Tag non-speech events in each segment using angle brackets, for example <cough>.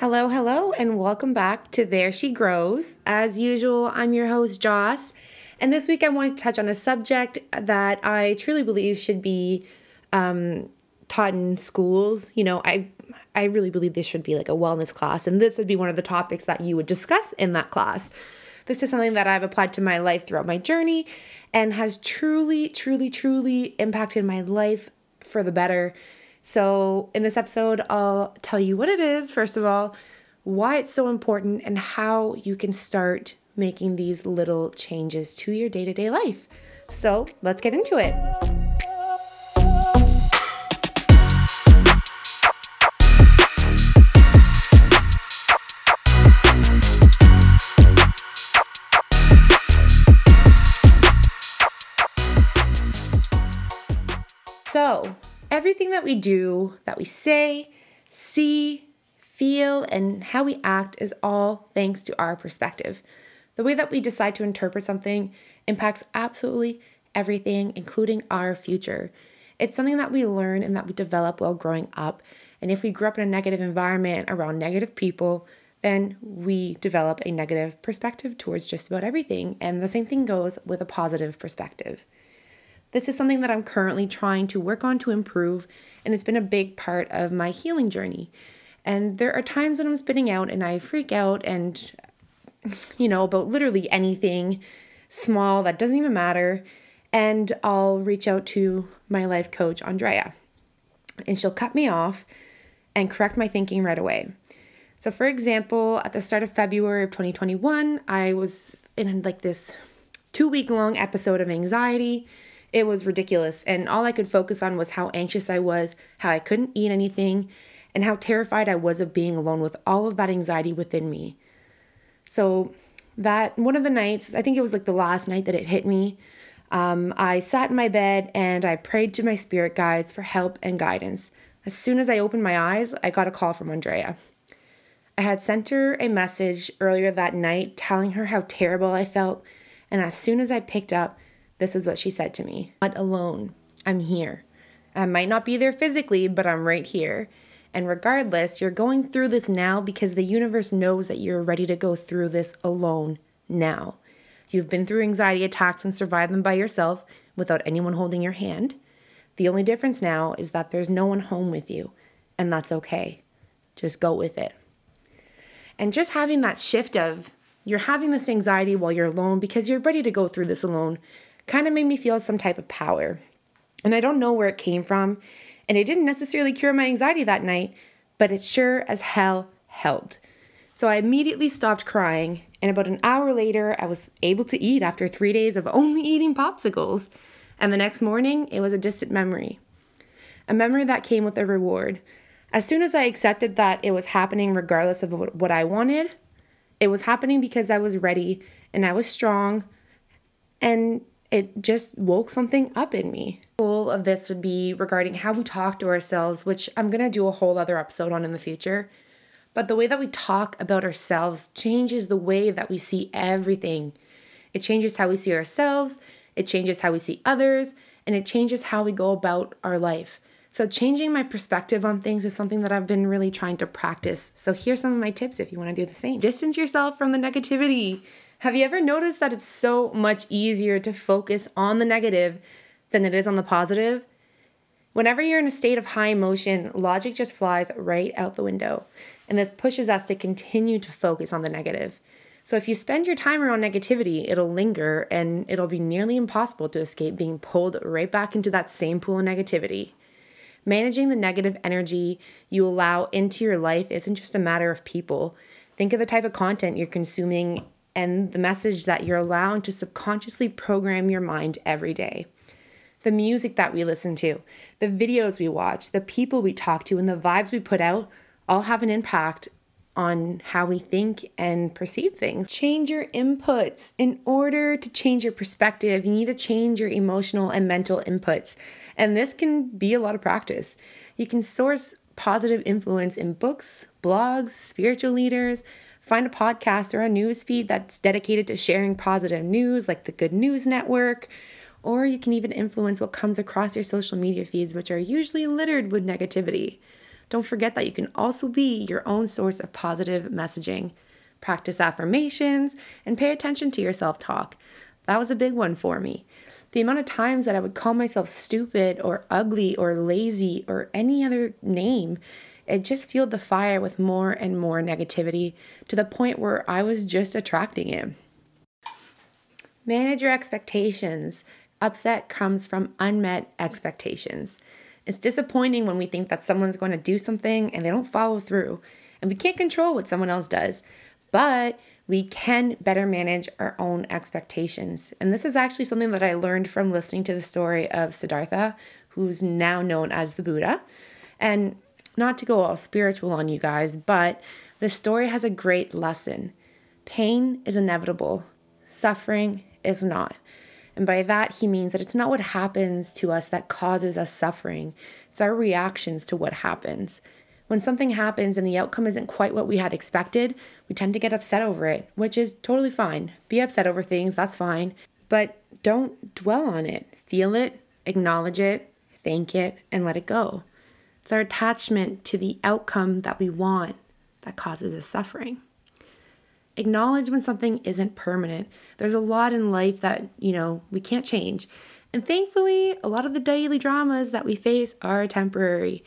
Hello, hello, and welcome back to There She Grows. As usual, I'm your host, Joss, and this week I wanted to touch on a subject that I truly believe should be um, taught in schools. You know, I I really believe this should be like a wellness class, and this would be one of the topics that you would discuss in that class. This is something that I've applied to my life throughout my journey and has truly, truly, truly impacted my life for the better so, in this episode, I'll tell you what it is, first of all, why it's so important, and how you can start making these little changes to your day to day life. So, let's get into it. So, Everything that we do, that we say, see, feel, and how we act is all thanks to our perspective. The way that we decide to interpret something impacts absolutely everything, including our future. It's something that we learn and that we develop while growing up. And if we grew up in a negative environment around negative people, then we develop a negative perspective towards just about everything. And the same thing goes with a positive perspective. This is something that I'm currently trying to work on to improve, and it's been a big part of my healing journey. And there are times when I'm spitting out and I freak out and, <laughs> you know, about literally anything small that doesn't even matter. And I'll reach out to my life coach, Andrea, and she'll cut me off and correct my thinking right away. So, for example, at the start of February of 2021, I was in like this two week long episode of anxiety it was ridiculous. And all I could focus on was how anxious I was, how I couldn't eat anything, and how terrified I was of being alone with all of that anxiety within me. So, that one of the nights, I think it was like the last night that it hit me, um, I sat in my bed and I prayed to my spirit guides for help and guidance. As soon as I opened my eyes, I got a call from Andrea. I had sent her a message earlier that night telling her how terrible I felt, and as soon as I picked up, this is what she said to me Not alone. I'm here. I might not be there physically, but I'm right here. And regardless, you're going through this now because the universe knows that you're ready to go through this alone now. You've been through anxiety attacks and survived them by yourself without anyone holding your hand. The only difference now is that there's no one home with you, and that's okay. Just go with it. And just having that shift of you're having this anxiety while you're alone because you're ready to go through this alone kind of made me feel some type of power. And I don't know where it came from, and it didn't necessarily cure my anxiety that night, but it sure as hell helped. So I immediately stopped crying, and about an hour later, I was able to eat after three days of only eating popsicles. And the next morning, it was a distant memory. A memory that came with a reward. As soon as I accepted that it was happening regardless of what I wanted, it was happening because I was ready and I was strong and it just woke something up in me. Goal of this would be regarding how we talk to ourselves, which I'm going to do a whole other episode on in the future. But the way that we talk about ourselves changes the way that we see everything. It changes how we see ourselves, it changes how we see others, and it changes how we go about our life. So, changing my perspective on things is something that I've been really trying to practice. So, here's some of my tips if you want to do the same. Distance yourself from the negativity. Have you ever noticed that it's so much easier to focus on the negative than it is on the positive? Whenever you're in a state of high emotion, logic just flies right out the window. And this pushes us to continue to focus on the negative. So if you spend your time around negativity, it'll linger and it'll be nearly impossible to escape being pulled right back into that same pool of negativity. Managing the negative energy you allow into your life isn't just a matter of people. Think of the type of content you're consuming and the message that you're allowing to subconsciously program your mind every day. The music that we listen to, the videos we watch, the people we talk to, and the vibes we put out all have an impact on how we think and perceive things. Change your inputs. In order to change your perspective, you need to change your emotional and mental inputs. And this can be a lot of practice. You can source positive influence in books, blogs, spiritual leaders, Find a podcast or a news feed that's dedicated to sharing positive news, like the Good News Network. Or you can even influence what comes across your social media feeds, which are usually littered with negativity. don't forget that you can also be your own source of positive messaging. Practice affirmations and pay attention to your self talk. That was a big one for me. The amount of times that I would call myself stupid or ugly or lazy or any other name, it just fueled the fire with more and more negativity to the point where I was just attracting it. Manage your expectations. Upset comes from unmet expectations. It's disappointing when we think that someone's going to do something and they don't follow through. And we can't control what someone else does, but we can better manage our own expectations. And this is actually something that I learned from listening to the story of Siddhartha, who's now known as the Buddha. And not to go all spiritual on you guys, but the story has a great lesson. Pain is inevitable, suffering is not. And by that, he means that it's not what happens to us that causes us suffering, it's our reactions to what happens. When something happens and the outcome isn't quite what we had expected, we tend to get upset over it, which is totally fine. Be upset over things, that's fine. But don't dwell on it. Feel it, acknowledge it, thank it, and let it go. It's our attachment to the outcome that we want that causes us suffering. Acknowledge when something isn't permanent. There's a lot in life that, you know, we can't change. And thankfully, a lot of the daily dramas that we face are temporary.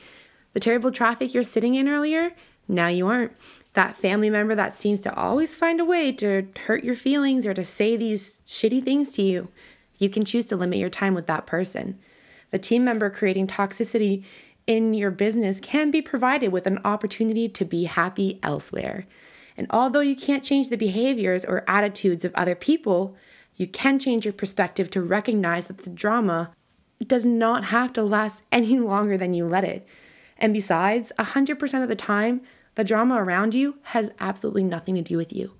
The terrible traffic you're sitting in earlier, now you aren't. That family member that seems to always find a way to hurt your feelings or to say these shitty things to you, you can choose to limit your time with that person. The team member creating toxicity in your business can be provided with an opportunity to be happy elsewhere. And although you can't change the behaviors or attitudes of other people, you can change your perspective to recognize that the drama does not have to last <laughs> any longer than you let it. And besides, 100% of the time, the drama around you has absolutely nothing to do with you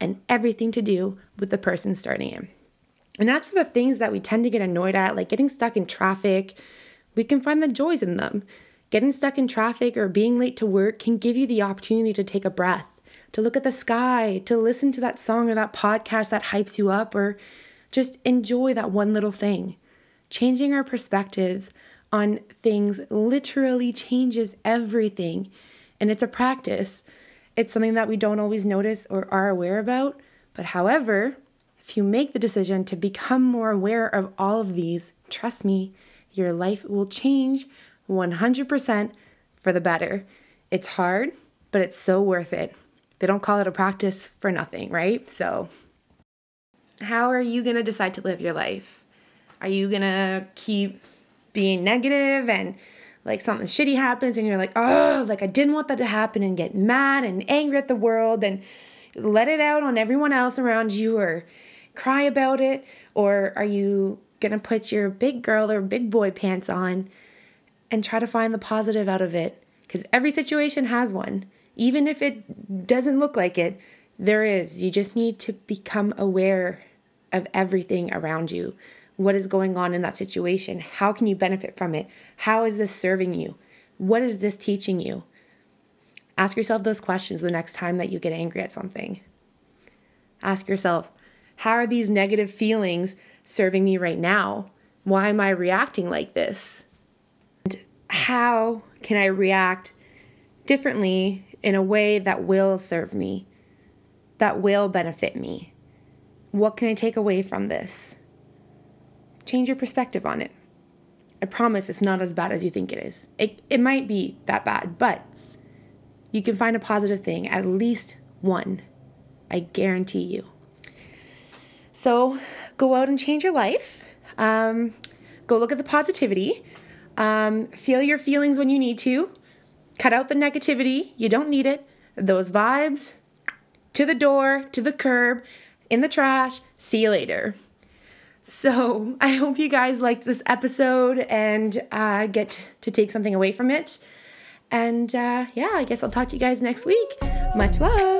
and everything to do with the person starting it. And that's for the things that we tend to get annoyed at, like getting stuck in traffic, we can find the joys in them. Getting stuck in traffic or being late to work can give you the opportunity to take a breath, to look at the sky, to listen to that song or that podcast that hypes you up, or just enjoy that one little thing. Changing our perspective on things literally changes everything. And it's a practice. It's something that we don't always notice or are aware about. But however, if you make the decision to become more aware of all of these, trust me, your life will change 100% for the better. It's hard, but it's so worth it. They don't call it a practice for nothing, right? So, how are you going to decide to live your life? Are you going to keep being negative and like something shitty happens and you're like, oh, like I didn't want that to happen and get mad and angry at the world and let it out on everyone else around you or cry about it? Or are you gonna put your big girl or big boy pants on and try to find the positive out of it. Because every situation has one. Even if it doesn't look like it there is. You just need to become aware of everything around you. What is going on in that situation? How can you benefit from it? How is this serving you? What is this teaching you? Ask yourself those questions the next time that you get angry at something. Ask yourself how are these negative feelings serving me right now? Why am I reacting like this? And how can I react differently in a way that will serve me, that will benefit me? What can I take away from this? Change your perspective on it. I promise it's not as bad as you think it is. It, it might be that bad, but you can find a positive thing, at least one. I guarantee you. So go out and change your life. Um, go look at the positivity. Um, feel your feelings when you need to. Cut out the negativity. You don't need it. Those vibes to the door, to the curb, in the trash. See you later. So, <laughs> I hope you guys liked this episode and uh, get to take something away from it. And uh, yeah, I guess I'll talk to you guys next week. Much love.